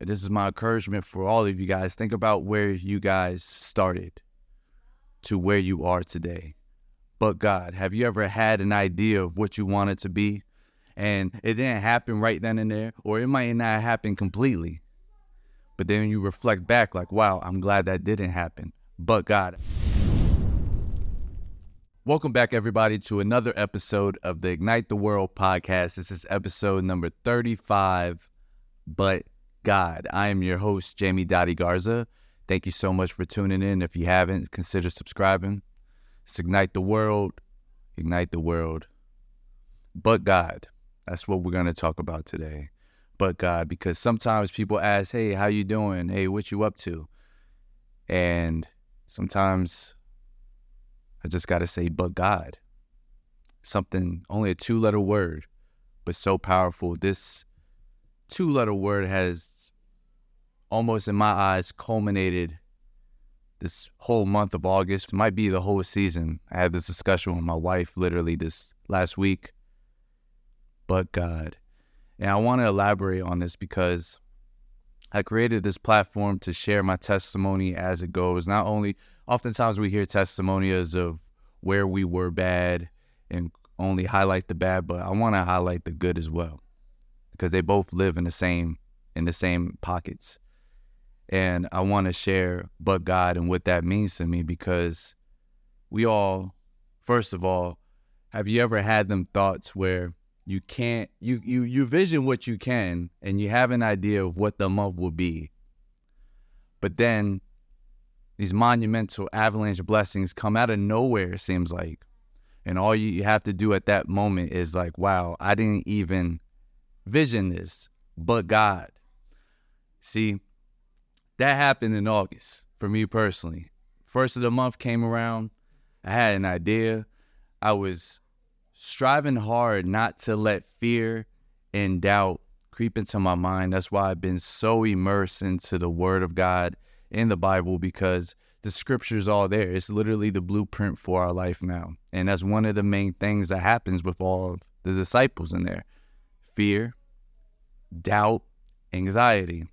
this is my encouragement for all of you guys. Think about where you guys started to where you are today. But God, have you ever had an idea of what you wanted to be? And it didn't happen right then and there, or it might not happen completely. But then you reflect back, like, wow, I'm glad that didn't happen. But God. Welcome back, everybody, to another episode of the Ignite the World podcast. This is episode number 35. But God, I am your host, Jamie Dottie Garza. Thank you so much for tuning in. If you haven't, consider subscribing. It's Ignite the World. Ignite the World. But God. That's what we're going to talk about today. But God, because sometimes people ask, hey, how you doing? Hey, what you up to? And sometimes I just got to say, but God. Something, only a two letter word, but so powerful. This two letter word has almost, in my eyes, culminated this whole month of August. It might be the whole season. I had this discussion with my wife literally this last week. But God. And I want to elaborate on this because I created this platform to share my testimony as it goes. Not only, oftentimes we hear testimonies of where we were bad and only highlight the bad, but I want to highlight the good as well because they both live in the same in the same pockets. And I want to share but God and what that means to me because we all first of all, have you ever had them thoughts where you can't you you you vision what you can and you have an idea of what the month will be. But then these monumental avalanche blessings come out of nowhere, it seems like. And all you have to do at that moment is like, wow, I didn't even vision this, but God. See, that happened in August for me personally. First of the month came around. I had an idea. I was striving hard not to let fear and doubt creep into my mind. That's why I've been so immersed into the Word of God in the Bible because the scripture's all there. It's literally the blueprint for our life now. And that's one of the main things that happens with all of the disciples in there fear, doubt, anxiety.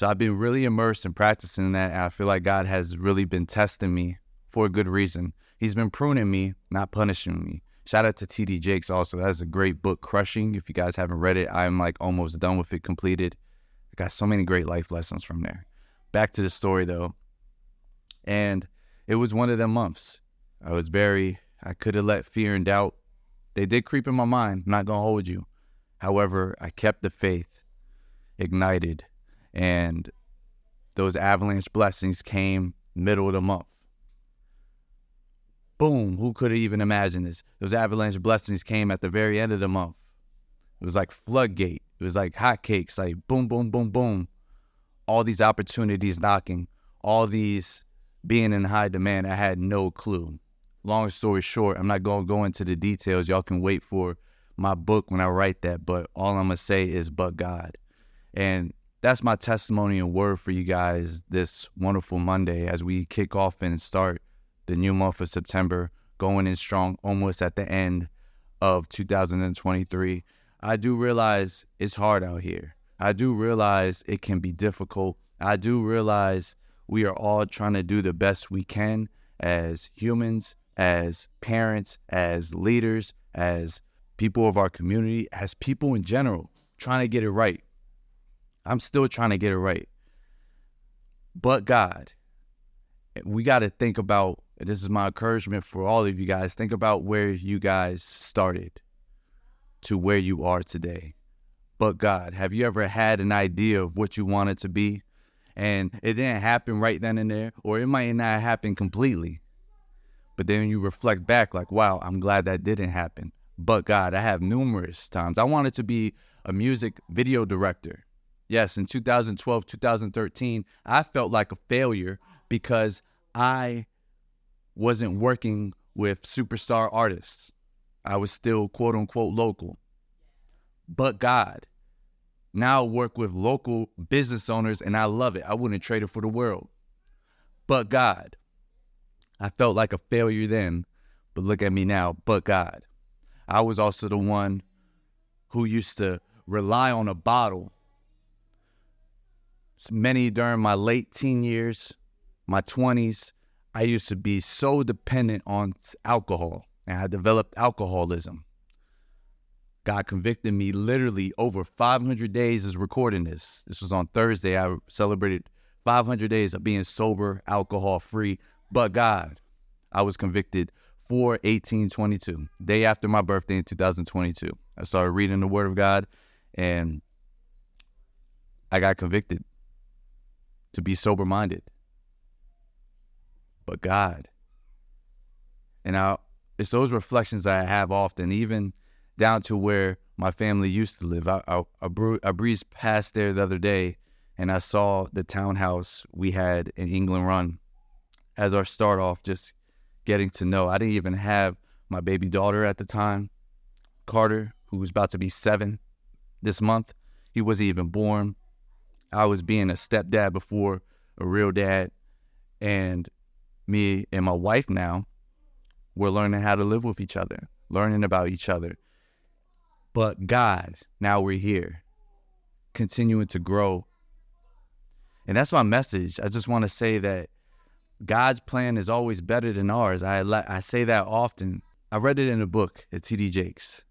So I've been really immersed in practicing that. And I feel like God has really been testing me for a good reason. He's been pruning me, not punishing me. Shout out to TD Jakes also. That's a great book, Crushing. If you guys haven't read it, I'm like almost done with it, completed. I got so many great life lessons from there. Back to the story though. And it was one of them months. I was very, I could have let fear and doubt, they did creep in my mind. Not to hold you. However, I kept the faith ignited, and those avalanche blessings came middle of the month. Boom, who could have even imagined this? Those avalanche blessings came at the very end of the month. It was like floodgate. It was like hotcakes, like boom, boom, boom, boom. All these opportunities knocking, all these being in high demand. I had no clue. Long story short, I'm not going to go into the details. Y'all can wait for my book when I write that, but all I'm going to say is, but God. And that's my testimony and word for you guys this wonderful Monday as we kick off and start the new month of September, going in strong, almost at the end of 2023. I do realize it's hard out here. I do realize it can be difficult. I do realize we are all trying to do the best we can as humans, as parents, as leaders, as people of our community, as people in general, trying to get it right. I'm still trying to get it right. But God, we got to think about this is my encouragement for all of you guys. Think about where you guys started to where you are today. But God, have you ever had an idea of what you wanted to be? And it didn't happen right then and there, or it might not happen completely. But then you reflect back, like, wow, I'm glad that didn't happen. But God, I have numerous times. I wanted to be a music video director. Yes, in 2012, 2013, I felt like a failure because I wasn't working with superstar artists. I was still quote unquote local. But God, now I work with local business owners and I love it. I wouldn't trade it for the world. But God, I felt like a failure then, but look at me now. But God, I was also the one who used to rely on a bottle many during my late teen years, my 20s, I used to be so dependent on alcohol and I developed alcoholism. God convicted me literally over 500 days as recording this. This was on Thursday. I celebrated 500 days of being sober, alcohol free. But God, I was convicted for 1822, day after my birthday in 2022. I started reading the Word of God and I got convicted to be sober minded. But God. And I, it's those reflections that I have often, even down to where my family used to live. I, I, I, I breezed past there the other day and I saw the townhouse we had in England Run as our start off, just getting to know. I didn't even have my baby daughter at the time, Carter, who was about to be seven this month. He wasn't even born. I was being a stepdad before a real dad. And me and my wife now, we're learning how to live with each other, learning about each other. But God, now we're here, continuing to grow. And that's my message. I just want to say that God's plan is always better than ours. I, I say that often. I read it in a book at T.D. Jakes.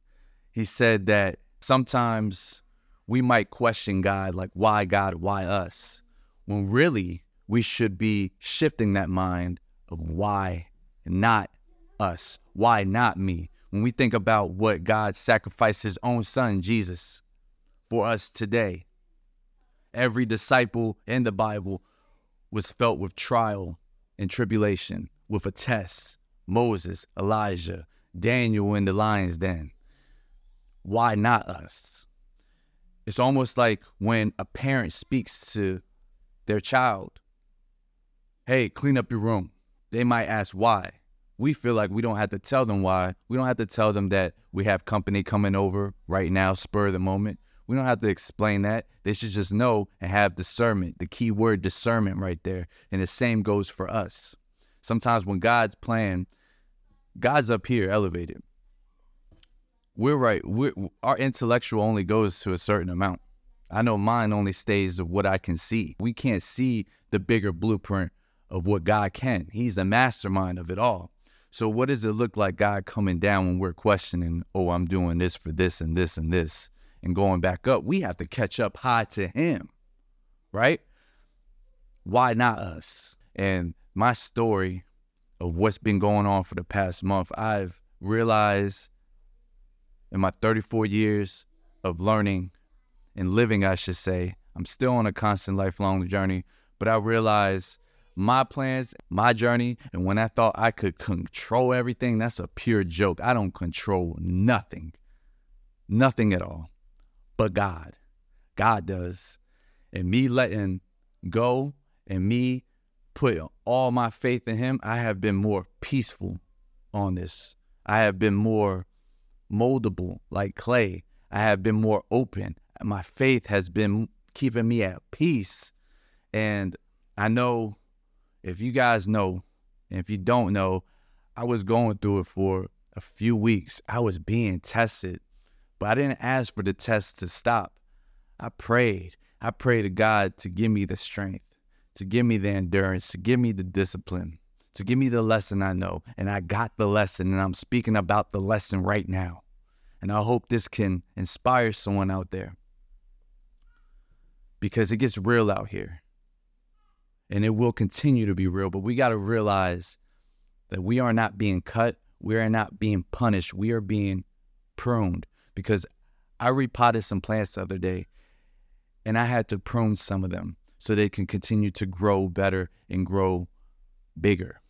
He said that sometimes we might question God, like, why God, why us? When really we should be shifting that mind of why not us? Why not me? When we think about what God sacrificed his own son, Jesus, for us today, every disciple in the Bible was felt with trial and tribulation, with a test. Moses, Elijah, Daniel in the lion's den. Why not us? It's almost like when a parent speaks to their child, hey, clean up your room. They might ask why. We feel like we don't have to tell them why. We don't have to tell them that we have company coming over right now, spur of the moment. We don't have to explain that. They should just know and have discernment, the key word discernment right there. And the same goes for us. Sometimes when God's plan, God's up here elevated we're right. We're, our intellectual only goes to a certain amount. I know mine only stays of what I can see. We can't see the bigger blueprint of what God can. He's the mastermind of it all. So, what does it look like God coming down when we're questioning, oh, I'm doing this for this and this and this, and going back up? We have to catch up high to Him, right? Why not us? And my story of what's been going on for the past month, I've realized in my 34 years of learning and living, I should say, I'm still on a constant lifelong journey, but I realize my plans, my journey, and when I thought I could control everything, that's a pure joke. I don't control nothing, nothing at all, but God. God does. And me letting go and me put all my faith in Him, I have been more peaceful on this. I have been more moldable like clay. I have been more open. My faith has been keeping me at peace. And I know if you guys know, and if you don't know, I was going through it for a few weeks. I was being tested, but I didn't ask for the test to stop. I prayed. I prayed to God to give me the strength, to give me the endurance, to give me the discipline, to give me the lesson I know. And I got the lesson, and I'm speaking about the lesson right now. And I hope this can inspire someone out there because it gets real out here. And it will continue to be real, but we got to realize that we are not being cut, we are not being punished, we are being pruned. Because I repotted some plants the other day and I had to prune some of them so they can continue to grow better and grow bigger.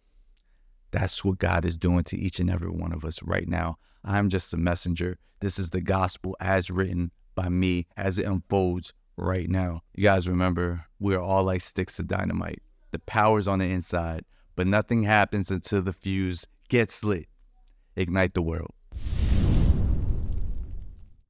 That's what God is doing to each and every one of us right now. I'm just a messenger. This is the gospel as written by me as it unfolds right now. You guys remember, we're all like sticks of dynamite. The power's on the inside, but nothing happens until the fuse gets lit. Ignite the world.